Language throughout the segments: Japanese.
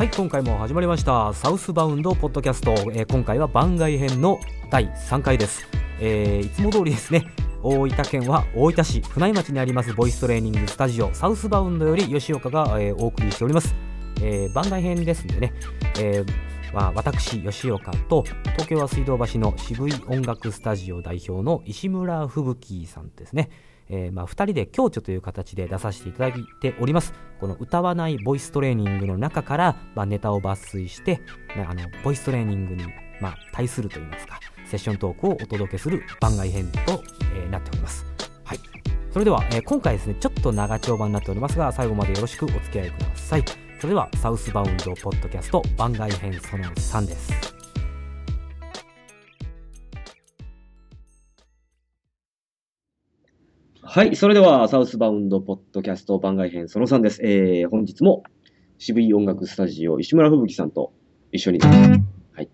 はい今回も始まりましたサウスバウンドポッドキャスト、えー今回は番外編の第3回です、えーいつも通りですね大分県は大分市船井町にありますボイストレーニングスタジオサウスバウンドより吉岡が、えーお送りしております、えー番外編ですんでね、えーま、私吉岡と東京は水道橋の渋い音楽スタジオ代表の石村吹雪さんですね。えーまあ、2人で共著という形で出させていただいております。この歌わないボイストレーニングの中から、まあ、ネタを抜粋して、ねあのボイストレーニングに、まあ、対するといいますかセッショントークをお届けする番外編と、えーなっております。はい。それでは、えー今回ですねちょっと長丁場になっておりますが最後までよろしくお付き合いください。それではサウスバウンドポッドキャスト番外編その3です。はい。それでは、サウスバウンドポッドキャスト番外編その3です。えー、本日も渋い音楽スタジオ石村吹雪さんと一緒に、はい、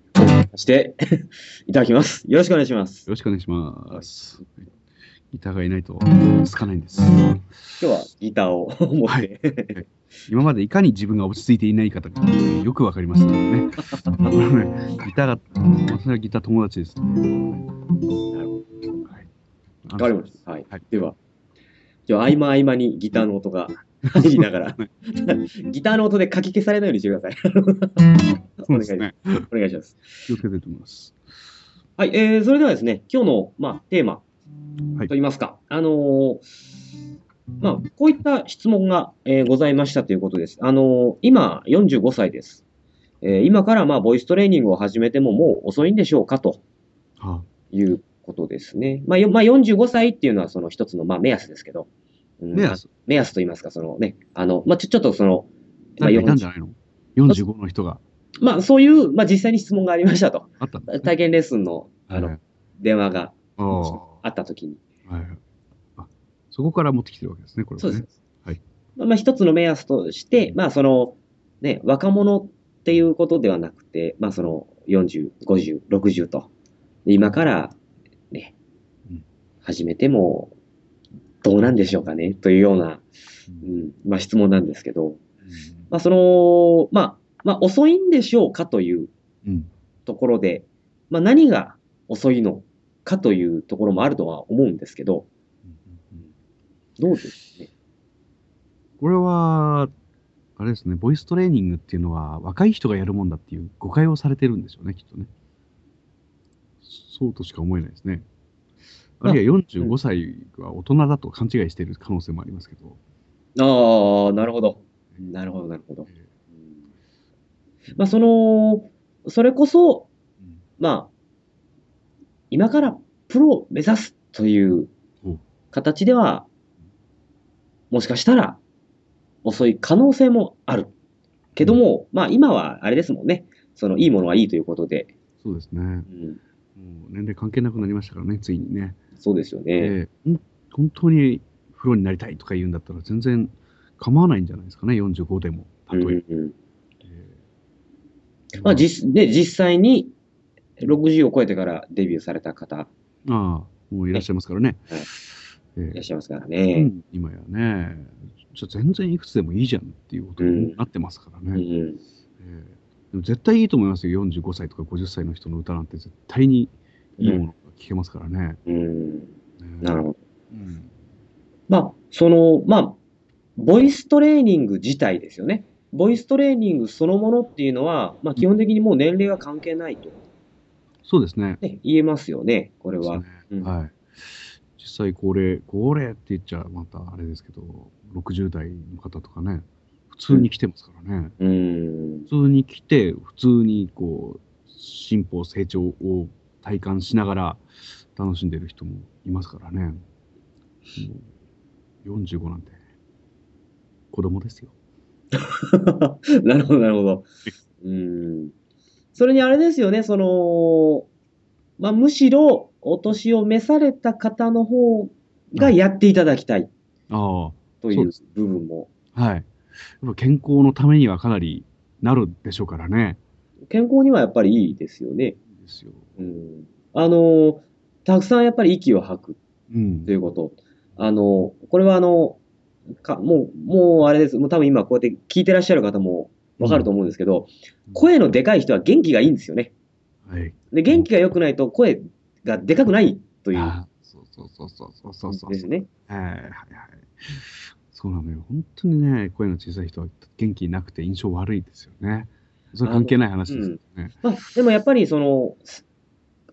して いただきます。よろしくお願いします。よろしくお願いします。ギターがいないとつかないんです。今日はギターを持って、はい今までいかに自分が落ち着いていないかとよくわかりました ね。ギターが、私はギター友達です、ね。はいわかりました。はい。はいでは、じゃあ、合間合間にギターの音が入りながら、ギターの音で書き消されないようにしてください。お願い,、そうですね。お願いします。気をつけてと思います。はい。えー、それではですね、今日の、まあ、テーマはいといいますか、あのーまあ、こういった質問が、えーございましたということです。あのー今、45歳です。えー今から、まあ、ボイストレーニングを始めてももう遅いんでしょうかとはいうことですね。まあ、よまあ、45歳っていうのはその一つの、まあ、目安ですけど、うん目安目安といいますか、そのね、あの、まあ、ちょ、ちょっとその、まあ、誰かいたんじ40ゃないの ?45 の人がまあ、そういう、まあ、実際に質問がありましたと。あったんだ。体験レッスンの、あのはい、電話があった時に。はいそこから持ってきてるわけですね、これはね。そうです。はいまあ、まあ一つの目安として、まあその、ね、若者っていうことではなくて、まあその40、50、60と、で今から始めてもどうなんでしょうかねというような、うんうん、まあ質問なんですけど、まあその、まあ、まあ遅いんでしょうかといううんところで、まあ何が遅いのかというところもあるとは思うんですけど、どうですね？これは、あれですね、ボイストレーニングっていうのは若い人がやるもんだっていう誤解をされてるんでしょうね、きっとね。そうとしか思えないですね。あるいは45歳は大人だと勘違いしている可能性もありますけど。ああ、なるほど。なるほど、なるほど。まあ、その、それこそ、うんまあ、今からプロを目指すというお形では、もしかしたら遅い可能性もある。けども、まあ今はあれですもんね。そのいいものはいいということで、そうですね。もうん、う年齢関係なくなりましたからね、ついにね。そうですよね。ええほん本当にプロになりたいとか言うんだったら全然構わないんじゃないですかね、45でも。うん例えば。うんうんええまあ実で実際に60を超えてからデビューされた方ああ、もういらっしゃいますからね。はいええいらっしゃいますからうね。ん、今やね、じゃあ全然いくつでもいいじゃんっていうことになってますからね。うんうんええでも絶対いいと思いますよ、45歳とか50歳の人の歌なんて絶対にいいものが聴けますからね。うんねなるほど。うんまあ、その、まあ、ボイストレーニング自体ですよね。ボイストレーニングそのものっていうのは、まあ、基本的にもう年齢は関係ないと、そうですね。ね、言えますよね、これは。ねうんはい。実際高齢、高齢って言っちゃまたあれですけど、60代の方とかね、普通に来てますからね。うん。普通に来て、普通にこう、進歩、成長を体感しながら楽しんでる人もいますからね。もう45なんて、子供ですよ。なるほど、なるほど。うん。それにあれですよね、その、まあ、むしろ、お年を召された方の方がやっていただきたいあという部分も。あ、はい。やっぱ健康のためにはかなりなるでしょうからね。健康にはやっぱりいいですよね。いいですよ。うん。あの、たくさんやっぱり息を吐くうんとい。うこと。あの、これはあの、かもう、もうあれです。もう多分今こうやって聞いてらっしゃる方も、わかると思うんですけど、うん声のでかい人は元気がいいんですよね。はい。で、元気が良くないと声がでかくないというあそうそうそうそうそうそうそう。ですね。はいはいはい。そうなのよ。本当にね、声の小さい人は元気なくて印象悪いですよね。それ関係ない話ですよね。まあ、でもやっぱりその、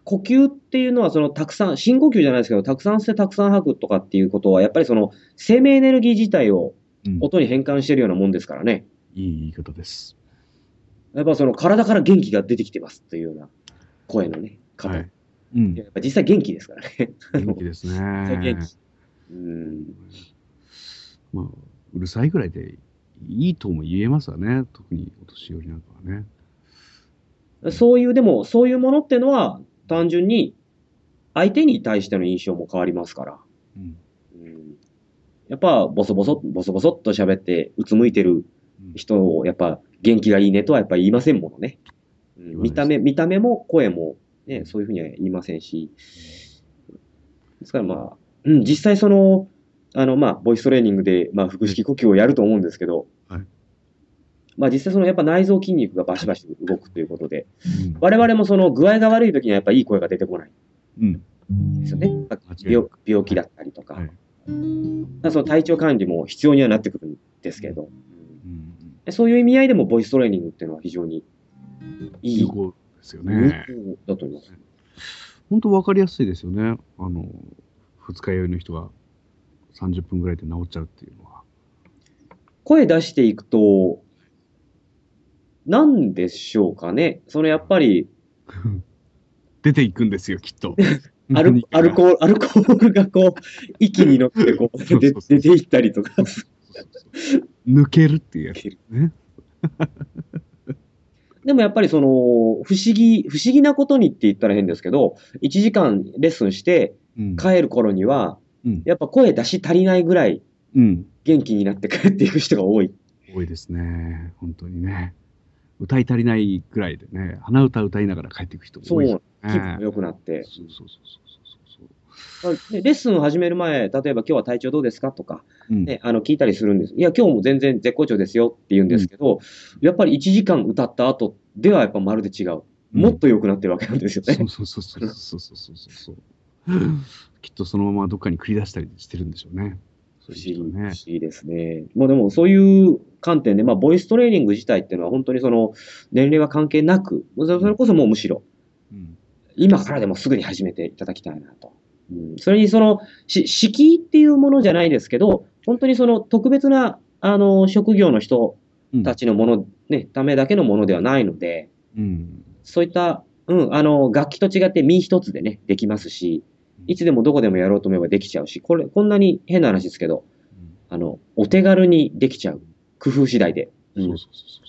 呼吸っていうのはそのたくさん、深呼吸じゃないですけど、たくさん吸ってたくさん吐くとかっていうことは、やっぱりその生命エネルギー自体をうん音に変換してるようなもんですからね。いい言い方です。やっぱその体から元気が出てきてますというような声のね、方。はい。うんや。っぱ実際元気ですからね。元気ですね。元気。うん。まあ、うるさいぐらいでいいとも言えますわね。特にお年寄りなんかはね。そういう、でも、そういうものっていうのは、単純に、相手に対しての印象も変わりますから。うん。うん、やっぱ、ボソボソ、ボソボソっと喋って、うつむいてるうん人を、やっぱ、元気がいいねとはやっぱ言いませんものね。うん見た目、見た目も声も、ね、そういうふうには言いませんし。ですからまあ、うん、実際その、あの、まあ、ボイストレーニングで、まあ、腹式呼吸をやると思うんですけど、はいまあ、実際その、やっぱ内臓筋肉がバシバシ動くということで、うん我々もその具合が悪い時にはやっぱいい声が出てこないうん。んですよね。病く病気だったりとか、はいその体調管理も必要にはなってくるんですけど、うん。そういう意味合いでもボイストレーニングっていうのは非常にいい有効ですよ有ね。効だと思います。本当わかりやすいですよね。あの、二日酔いの人が30分ぐらいで治っちゃうっていうのは。声出していくと、なんでしょうかね。そのやっぱり 出ていくんですよ、きっと。アルアルコール、アルコールがこう、息に乗ってこう、出ていったりとか。抜けるっていうやつね。でもやっぱりその、不思議、不思議なことにって言ったら変ですけど、1時間レッスンしてうん。帰る頃には、うん。やっぱ声出し足りないぐらいうん。元気になって帰っていく人が多い。多いですね。本当にね。歌い足りないぐらいでね、鼻歌歌いながら帰っていく人もそう、多いです気分も良くなって。そうそうそうそうそうでレッスンを始める前、例えば今日は体調どうですかとか、そう。うん。ね、あの聞いたりするんです。いや、今日も全然絶好調ですよって言うんですけど、やっぱり1時間歌った後ではやっぱまるで違う。もっと良くなってるわけなんですよね。そうそうそうそうそうそうそうそうそう。きっとそのままどっかに繰り出したりしてるんでしょうね。不思議、不思議ですね。もうでもそういう観点で、まあ、ボイストレーニング自体っていうのは本当にその、年齢は関係なく、それこそもうむしろ、うん。今からでもすぐに始めていただきたいなと。うん、それにその、し、敷居っていうものじゃないですけど、本当にその特別な、あの、職業の人うんたちのもの、ね、ためだけのものではないので、うん。そういった、うん、あの、楽器と違って身一つでね、できますし、いつでもどこでもやろうと思えばできちゃうし、これ、こんなに変な話ですけど、あの、お手軽にできちゃう。工夫次第で。うん。そうそうそうそ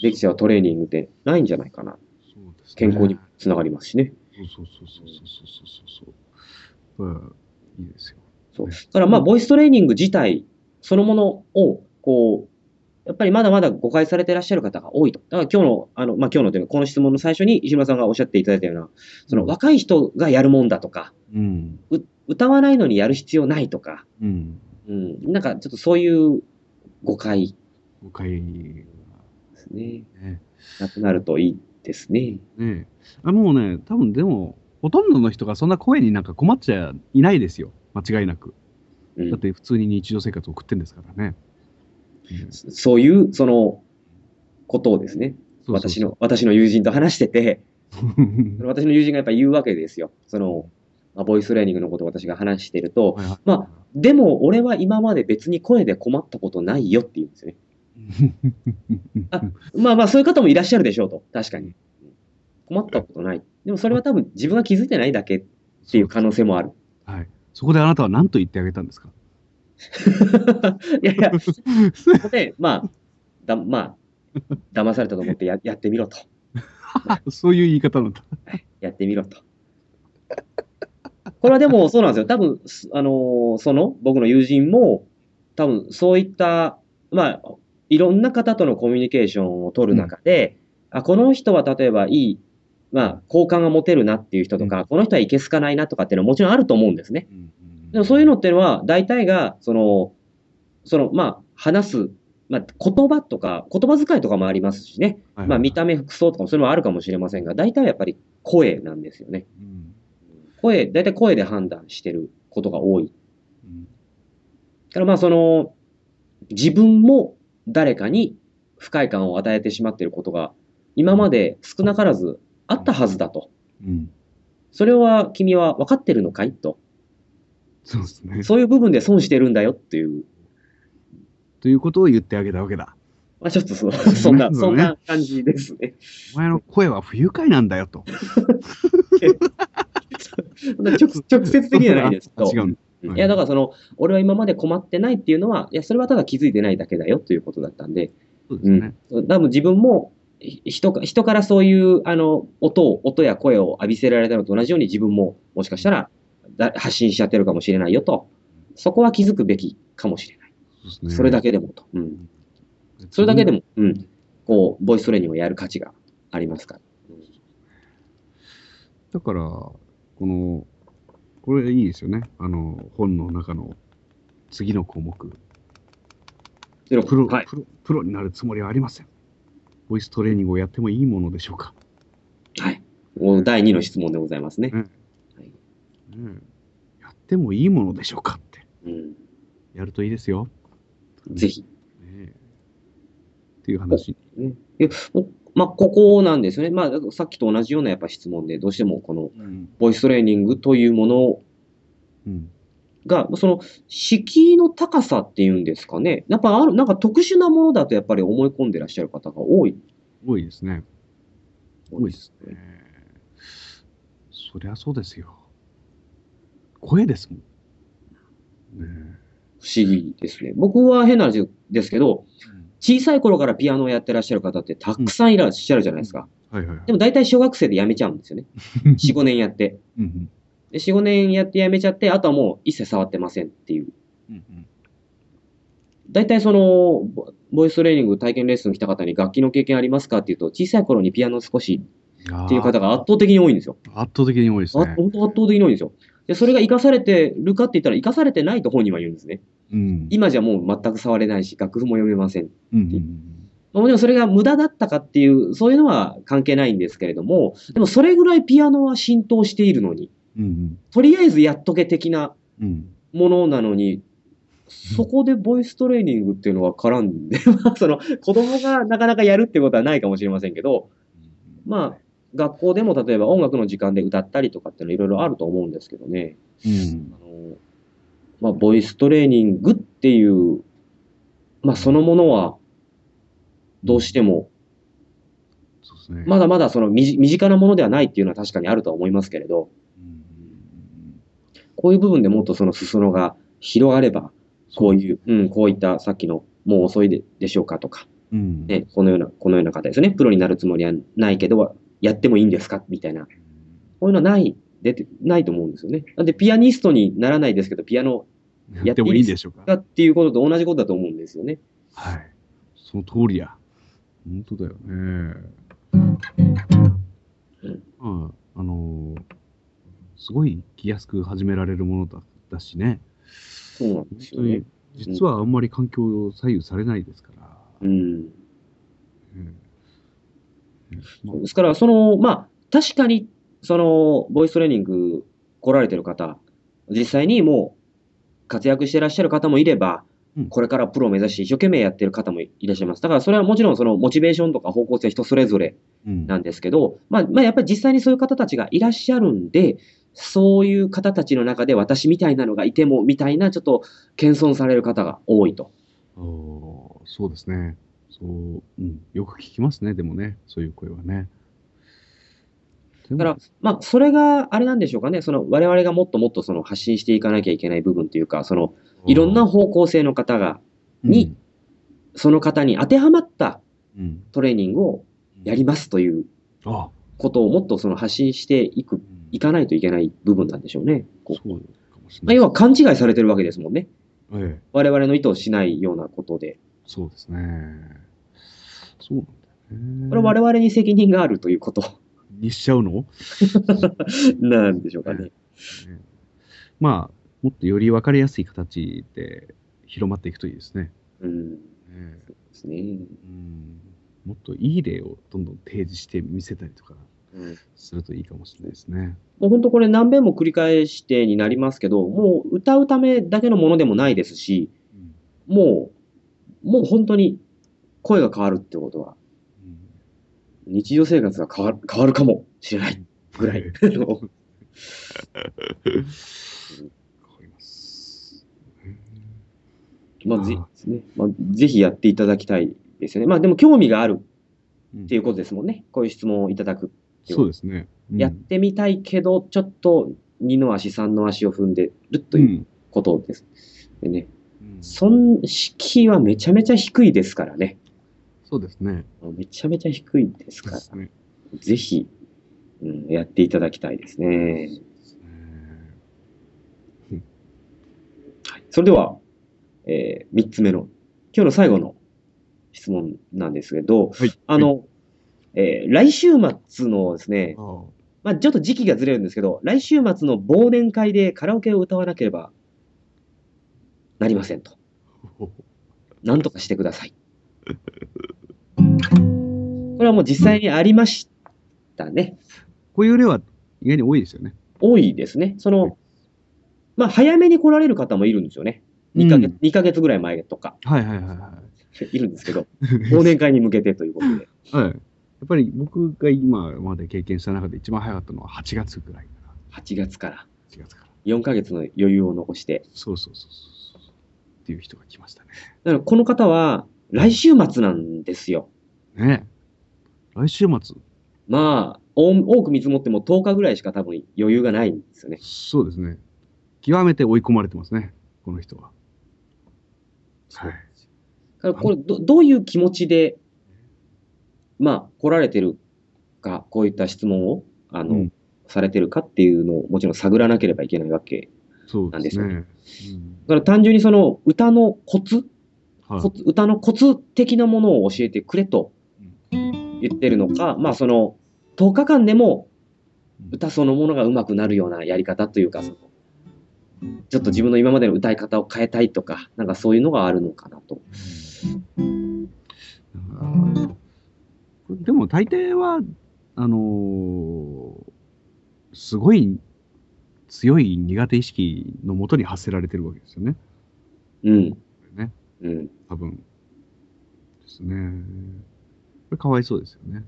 うできちゃうトレーニングってないんじゃないかな。そうですね、健康につながりますしね。そうそうそうそうそうそうそう。まあ、いいですよ。そう。だからまあ、ボイストレーニング自体そのものを、こう、やっぱりまだまだ誤解されていらっしゃる方が多いと。だから今日の、あの、まあ、今日のというか、この質問の最初に石村さんがおっしゃっていただいたような、その若い人がやるもんだとか、うん。う歌わないのにやる必要ないとか、うん。うん、なんかちょっとそういう誤解誤解ですね。がね。なくなるといいですね。ねあもうね、多分でも、ほとんどの人がそんな声になんか困っちゃいないですよ。間違いなく。うんだって普通に日常生活を送ってるんですからね。そういう、その、ことをですね、私の、私の友人と話してて。私の友人がやっぱ言うわけですよ。その、まあ、ボイストレーニングのことを私が話してると、はいはいまあ、でも俺は今まで別に声で困ったことないよって言うんですよね。あまあまあそういう方もいらっしゃるでしょうと。確かに。困ったことない。でもそれは多分自分が気づいてないだけっていう可能性もある。はい。そこであなたは何と言ってあげたんですか？いやいや、で、まあ、だ、まあ、騙されたと思ってややってみろと。そういう言い方なんだ。やってみろと。これはでも そうなんですよ。多分、すあのーその、僕の友人も、多分そういった、まあ、いろんな方とのコミュニケーションを取る中で、あ、この人は例えばいい、まあ、好感が持てるなっていう人とか、うんこの人はいけすかないなとかっていうのはもちろんあると思うんですね。うんでもそういうのっていうのは、大体が、その、その、まあ、話すまあ、言葉とか、言葉遣いとかもありますしね。はいまあ、見た目、服装とかもそれもあるかもしれませんが、大体はやっぱり声なんですよね。うん声、大体声で判断してることが多い。うんだからまあその、自分も誰かに不快感を与えてしまっていることが、今まで少なからずあったはずだと。うん。それは君は分かってるのかい？と。そうですね。そういう部分で損してるんだよっていう。ということを言ってあげたわけだ。まあちょっとそ そんな、そんな感じですね。お前の声は不愉快なんだよと。直直接的じゃないですけど。あ違ういや、だからその、俺は今まで困ってないっていうのは、いや、それはただ気づいてないだけだよということだったんで、そうですね。多分自分もひ人か人からそういうあの音を、音や声を浴びせられたのと同じように自分ももしかしたらだ発信しちゃってるかもしれないよと。そこは気づくべきかもしれない。そねそれだけでもと。うん。それだけでも、うん。こう、ボイストレーニングをやる価値がありますから。だから、この、これいいですよね。あの、本の中の次の項目。でプロ、はい。プロプロになるつもりはありません。ボイストレーニングをやってもいいものでしょうか。はい。もう第2の質問でございますね。うんはいうんやってもいいものでしょうかって。うん、やるといいですよ。ぜひ。ねえっていう話。ね、いやもまあ、ここなんですよね。まあ、さっきと同じようなやっぱ質問で、どうしてもこのうん。ボイストレーニングというものうん。が、その、敷居の高さっていうんですかね。やっぱある、なんか特殊なものだとやっぱり思い込んでらっしゃる方が多い。多いですね。多いですねね。そりゃそうですよ。声ですもん。ね不思議ですね。僕は変な話ですけど、小さい頃からピアノをやってらっしゃる方ってたくさんいらっしゃるじゃないですか。えはいはいはい。でも大体小学生で辞めちゃうんですよね。4、5年やって。で、4、5年やって辞めちゃって、あとはもう一切触ってませんっていう。うんうん大体その、ボボイストレーニング体験レッスン来た方に楽器の経験ありますかっていうと、小さい頃にピアノ少しっていう方が圧倒的に多いんですよ。圧倒的に多いですね。あ本当圧倒的に多いんですよ。で、それが活かされてるかって言ったら、活かされてないと本人は言うんですね。うん。今じゃもう全く触れないし、楽譜も読めません。うんうもちろんそれが無駄だったかっていう、そういうのは関係ないんですけれども、でもそれぐらいピアノは浸透しているのに、うんうんとりあえずやっとけ的なうんものなのに、そこでボイストレーニングっていうのは絡んで、まあその子供がなかなかやるってことはないかもしれませんけど、まあ学校でも例えば音楽の時間で歌ったりとかっていうのいろいろあると思うんですけどね。うんあの、まあ、ボイストレーニングっていう、まあ、そのものは、どうしても。まだまだその身近なものではないっていうのは確かにあるとは思いますけれど、うんこういう部分でもっとその裾野が広がれば、こういう、うん、こういったさっきの、もう遅いででしょうかとか、うんね、このような、このような方ですね。プロになるつもりはないけど、やってもいいんですか？みたいな。こういうのはない、出て、ないと思うんですよね。なんで、ピアニストにならないですけど、ピアノ やってもいいんでしょうか？だっていうことと同じことだと思うんですよね。はい。その通りや。本当だよね。うんまあ、あのーすごい来やすく始められるものだだしね。そうなん本ですよね実はあんまり環境を左右されないですから。うん。うんですから、その、まあ、確かに、その、ボイストレーニング来られてる方、実際にもう活躍してらっしゃる方もいればうん、これからプロを目指して一生懸命やってる方もいらっしゃいます。だから、それはもちろんそのモチベーションとか方向性人それぞれうんなんですけど、まあ、まあ、やっぱり実際にそういう方たちがいらっしゃるんで、そういう方たちの中で私みたいなのがいても、みたいな、ちょっと謙遜される方が多いと。そうですね。そう、うん、よく聞きますね、でもね、そういう声はね。だから、まあ、それがあれなんでしょうかね、その我々がもっともっとその発信していかなきゃいけない部分というか、そのいろんな方向性の方が、に、その方に当てはまったうん、うんトレーニングをやりますというあ、ことをもっとその発信していく、いかないといけない部分なんでしょうね。こうま。要は勘違いされてるわけですもんね。ええ、我々の意図しないようなことで。そうですね。そうなんだ。これは我々に責任があるということにしちゃうの、なんでしょうかね。ねまあ、もっとより分かりやすい形で広まっていくといいですね。うん。ねですね。うんもっといい例をどんどん提示して見せたりとかうんするといいかもしれないですね。もう本当これ何遍も繰り返してになりますけど、もう歌うためだけのものでもないですし、うんもう、もう本当に声が変わるってことは、うん日常生活が変わる変わるかもしれないぐらいのまあ、ぜね。まあ、ぜひやっていただきたいですよね。まあ、でも興味があるっていうことですもんね。こういう質問をいただく。そうですね。うんやってみたいけど、ちょっと二の足、三の足を踏んでるということです。でね、うんそん、敷居はめちゃめちゃ低いですからね。そうですね。めちゃめちゃ低いですから、ね。ぜひ、うん、やっていただきたいですね。はい、それでは、えー、3つ目の、今日の最後の質問なんですけど、はい。あの、えー来週末のですね、あまあ、ちょっと時期がずれるんですけど、来週末の忘年会でカラオケを歌わなければなりませんと。あ。なんとかしてください。これはもう実際にありましたね。こういう例は意外に多いですよね。多いですね。その、まあ、早めに来られる方もいるんですよね。2ヶ月、うん2ヶ月ぐらい前とか、はいはいはいはいるんですけど、忘年会に向けてということで。い。はい。やっぱり僕が今まで経験した中で一番早かったのは8月ぐらいかな。8月から8月から。4ヶ月の余裕を残して。そうそうそうそう。っていう人が来ましたね。だからこの方は、来週末なんですよ。ねえ来週末。まあ、多多く見積もっても10日ぐらいしか多分余裕がないんですよね。そうですね。極めて追い込まれてますね。この人は。はい。だからこれど、どういう気持ちで、まあ、来られてるか、こういった質問を、あの、うんされてるかっていうのをもちろん探らなければいけないわけ。そうですね。だから単純にその歌のコツ、うんはいコツ歌のコツ的なものを教えてくれと言ってるのか、まあその10日間でも歌そのものが上手くなるようなやり方というか、そのちょっと自分の今までの歌い方を変えたいとか、なんかそういうのがあるのかなと。でも大抵は、あのーすごい強い苦手意識のもとに発せられてるわけですよね。うん。ね。うん。多分。ですね。これかわいそうですよね。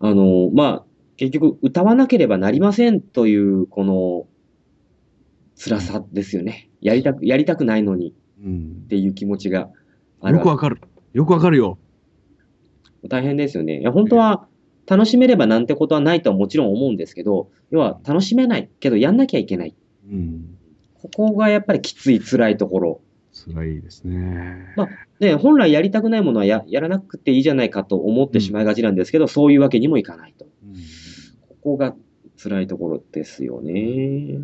あの、まあ、結局歌わなければなりませんという、この辛さですよね。やりたく、やりたくないのにうんっ。ていう気持ちがあるよくわかる。よくわかるよ。大変ですよね。いや、本当は楽しめればなんてことはないとはもちろん思うんですけど、要は楽しめないけどやんなきゃいけない。うん。ここがやっぱりきつい、辛いところ。辛いですね。まあね、本来やりたくないものはややらなくていいじゃないかと思ってしまいがちなんですけど、そういうわけにもいかないと。うんここが辛いところですよね。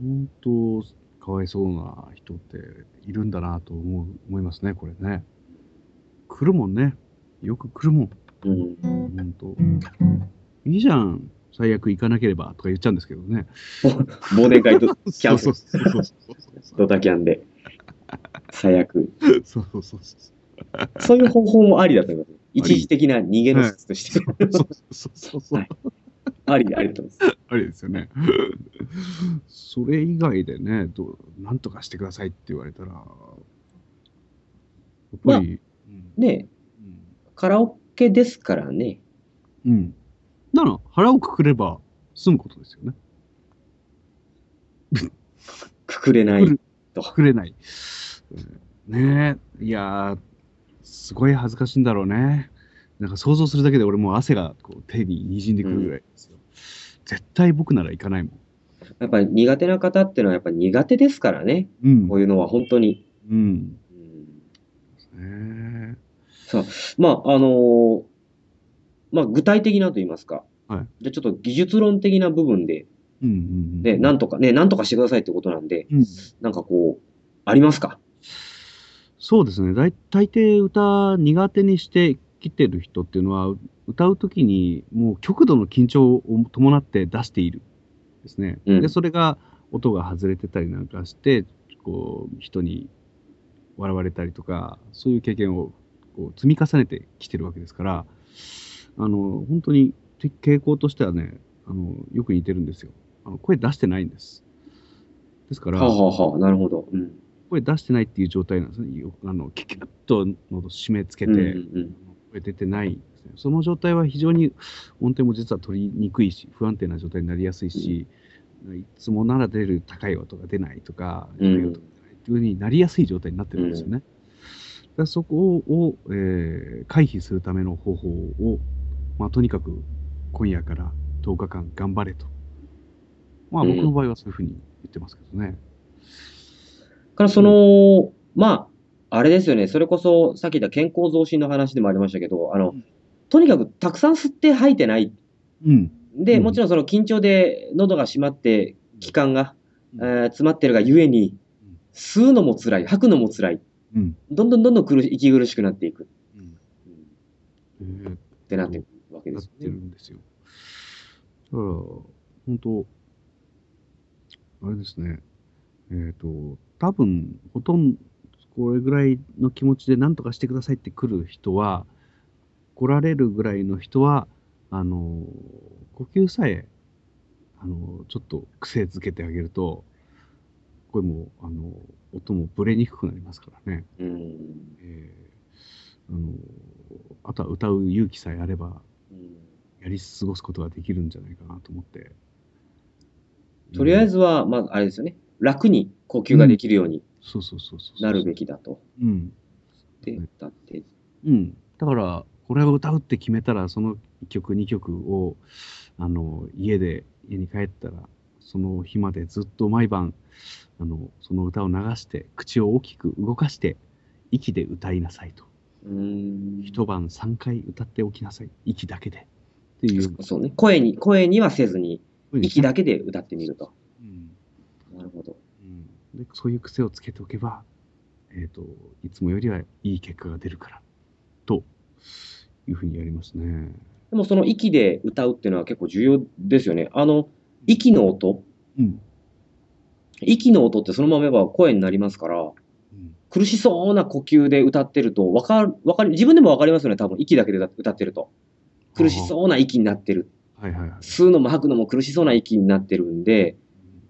本当、かわいそうな人っているんだなと思う思いますね、これね。来るもんね。よく来るもん。うん。本当。いいじゃん。最悪行かなければとか言っちゃうんですけどね。忘年会とキャンセルそうそうそうそうドタキャンで。最悪。そうそうそうそう。いう方法もありだと思います。一時的な逃げの術として。そうそうそうそう。はいあり、ありだと思います。あれですよね。それ以外でね、どうなんとかしてくださいって言われたら、やっぱり、ねカラオケですからね。うん。うん。だから、腹をくくれば済むことですよね。くくれない。くくれない。うんねえ、いやー、すごい恥ずかしいんだろうね。なんか想像するだけで俺もう汗がこう手に滲んでくるぐらいですよ。絶対僕なら行かないもん。やっぱり苦手な方っていうのはやっぱり苦手ですからね。うん。こういうのは本当に。うん。うんねまあ、あのーまあ、具体的なと言いますか。はいじゃあちょっと技術論的な部分で、え。うんうんうん。ね、なんとか、ね、なんとかしてくださいってことなんで、うん。なんかこう、ありますか？そうですね。大大抵歌苦手にしてきてる人っていうのは、歌うときにもう極度の緊張を伴って出しているですね。うんで、それが音が外れてたりなんかして、こう、人に笑われたりとか、そういう経験をこう積み重ねてきてるわけですから、あの、本当にて傾向としてはね、あの、よく似てるんですよ。あの声出してないんです。ですから、はあ、はあはあ、なるほど。うん。声出してないっていう状態なんですね。よあの、キュキュッと喉締め付けて、うんうん声出てないんですね。その状態は非常に音程も実は取りにくいし、不安定な状態になりやすいし、いつもなら出る高い音が出ないとか、低うんい音が出ないっていうふうになりやすい状態になってるんですよね。だからそこを、えー回避するための方法を、まあ、とにかく今夜から10日間頑張れと。まあうん僕の場合はそういうふうに言ってますけどね。からその、まあ、あれですよね、それこそさっき言った健康増進の話でもありましたけど、あの、うんとにかくたくさん吸って吐いてない。うん。で、うんもちろんその緊張で喉が閉まって気管が、うんえー詰まってるがゆえにうん、吸うのも辛い、吐くのも辛い。うん。どんどんどんどん苦し息苦しくなっていく。うんうんえーってなっていくわけでなってすよね。るんですよ。だから、本当あれですね。えっ、と、多分、ほとんど、これぐらいの気持ちで何とかしてくださいって来る人は、来られるぐらいの人は、あの、呼吸さえ、あの、ちょっと癖づけてあげると、声も、あの、音もブレにくくなりますからね。うんえーあの、あとは歌う勇気さえあれば、うんやり過ごすことができるんじゃないかなと思って。とりあえず、ずは、まあ、あれですよね。楽に呼吸ができるように。なるべきだと。うん。で、だって、うん。だから、これを歌うって決めたら、その1曲、2曲を、あの、家で、家に帰ったら、その日までずっと毎晩、あの、その歌を流して、口を大きく動かして、息で歌いなさいと。うーん。一晩3回歌っておきなさい。息だけで。っていう。そうね。声に、声にはせずに、息だけ。けで歌ってみると。でそういう癖をつけておけば、えっ、と、いつもよりはいい結果が出るから、というふうにやりますね。でもその息で歌うっていうのは結構重要ですよね。あの、息の音うん。息の音ってそのまま言えば声になりますから、うん。苦しそうな呼吸で歌ってると、わかる、わかり、自分でもわかりますよね、多分。息だけで歌ってると。苦しそうな息になってる。はいはいはい。吸うのも吐くのも苦しそうな息になってるんで、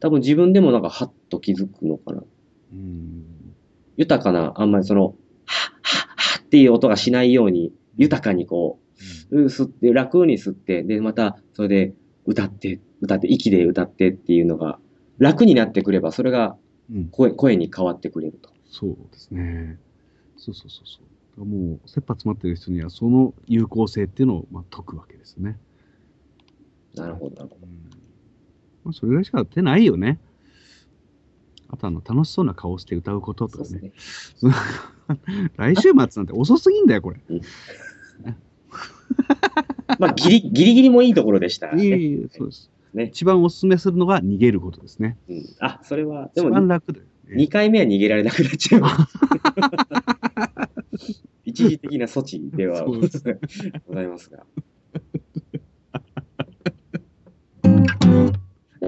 多分自分でもなんかハッと気づくのかな。うん。豊かな、あんまりその、はっはっはっていう音がしないように、豊かにこう、うん吸って、楽に吸って、で、また、それで歌って、歌って、息で歌ってっていうのが、楽になってくれば、それがうん。声、声に変わってくれると。そうですね。そうそうそうそう。もう、切羽詰まってる人には、その有効性っていうのを、まあ、解くわけですね。なるほど、なるほうん。まあ、それぐらいしか手ないよね。あと、あの、楽しそうな顔をして歌うことど。とかね。ね。来週末なんて遅すぎんだよ、これ。まあ、ギリ、ギリギリもいいところでした、ね。いえ、そうです。ね一番お勧めするのが逃げることですね。うん。あ、それは、で一番も、楽だよ、ね。2回目は逃げられなくなっちゃう。一時的な措置ではございますが。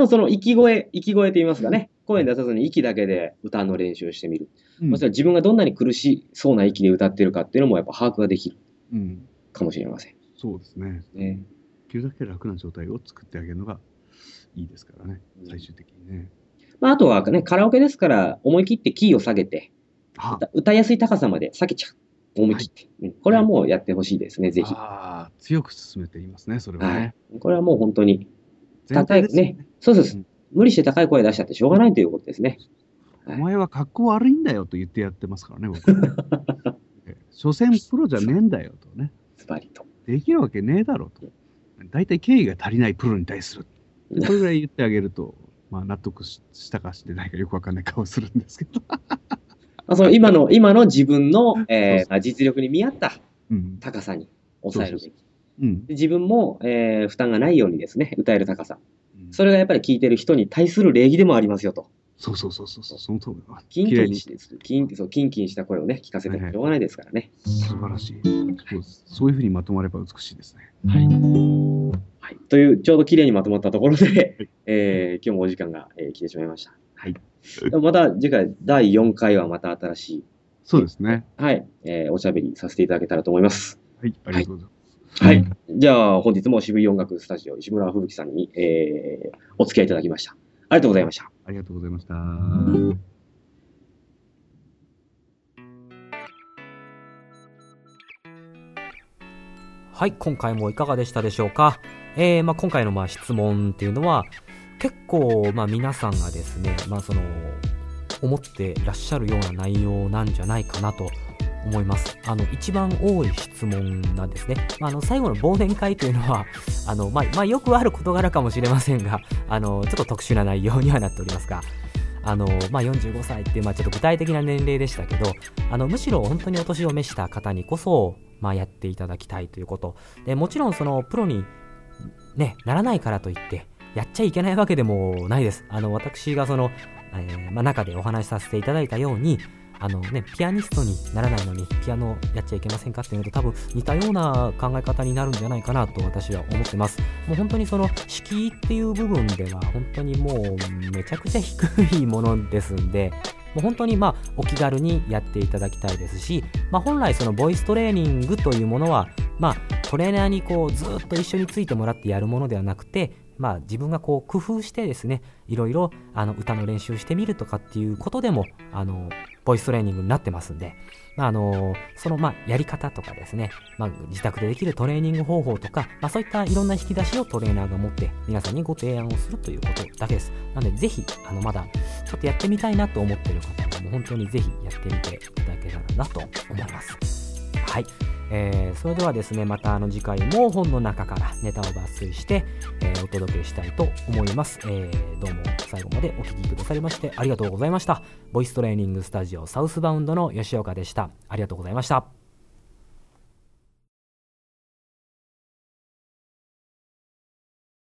もその息声、息声と言いますかね、声に出さずに息だけで歌の練習をしてみる。うんまずは自分がどんなに苦しそうな息で歌ってるかっていうのもやっぱ把握ができるうん。かもしれません。そうですね。ね。できるだけ楽な状態を作ってあげるのがいいですからねう。ん最終的にね。まあ、あとはね、カラオケですから思い切ってキーを下げて、あ歌歌いやすい高さまで下げちゃう。思い切って。うんこれはもうやってほしいですね、ぜひ。ああ、強く進めていますね、それははね。い。これはもう本当に、全体ですよね。そうです、うん無理して高い声出しちゃってしょうがないということですね。お前は格好悪いんだよと言ってやってますからね、僕は。え所詮プロじゃねえんだよとね。ズバリと。できるわけねえだろうと。大体敬意が足りないプロに対する。これぐらい言ってあげると、まあ納得ししたかしてないかよくわかんない顔するんですけど。まあ、その今の、今の自分の、えそうーまあ、実力に見合ったうん。高さに抑えるべき。うん。で自分も、えー負担がないようにですね、歌える高さ。うんそれがやっぱり聞いてる人に対する礼儀でもありますよと。そうそうそうそう、その通りだ。キンキンキンそうキンキンした声をね、聞かせてもしょうがないですからね。素晴らしい。そうですそういうふうにまとまれば美しいですね。はい。はい。という、ちょうど綺麗にまとまったところで、えー今日もお時間が、えー来てしまいました。はい。また次回、第4回はまた新しいそうですね。はい、えーおしゃべりさせていただけたらと思います。はい、ありがとうございます。はい。じゃあ、本日も渋い音楽スタジオ、石村吹雪さんに、えーお付き合いいただきました。ありがとうございました。ありがとうございました。はい、今回もいかがでしたでしょうか？えーまあ、今回のまあ質問っていうのは、結構まあ皆さんがですね、まあ、その思ってらっしゃるような内容なんじゃないかなと思います。あの一番多い質問なんですね。まあ、あの最後の忘年会というのは、あのまあまあ、よくある事柄かもしれませんが、あのちょっと特殊な内容にはなっておりますが、あのまあ、45歳っていう、まあ、ちょっと具体的な年齢でしたけど、あのむしろ本当にお年を召した方にこそ、まあ、やっていただきたいということ。でもちろんそのプロに、ね、ならないからといって、やっちゃいけないわけでもないです。あの私がその、えーまあ、中でお話しさせていただいたように、あのね、ピアニストにならないのにピアノやっちゃいけませんかっていうのと多分似たような考え方になるんじゃないかなと私は思ってます。もう本当にその敷居っていう部分では本当にもうめちゃくちゃ低いものですんで、もう本当にまあお気軽にやっていただきたいですし、まあ、本来そのボイストレーニングというものは、まあ、トレーナーにこうずっと一緒についてもらってやるものではなくて、まあ、自分がこう工夫してですねいろいろあの歌の練習してみるとかっていうことでもあのボイストレーニングになってますんで、まあ、あのそのまあやり方とかですね、まあ、自宅でできるトレーニング方法とか、まあ、そういったいろんな引き出しをトレーナーが持って皆さんにご提案をするということだけです。なのでぜひあのまだちょっとやってみたいなと思ってる方はもう本当にぜひやってみていただけたらなと思います。はい。えーそれではですねまたあの次回も本の中からネタを抜粋して、えーお届けしたいと思います、えーどうも最後までお聴きくださりましてありがとうございました。ボイストレーニングスタジオサウスバウンドの吉岡でした。ありがとうございました。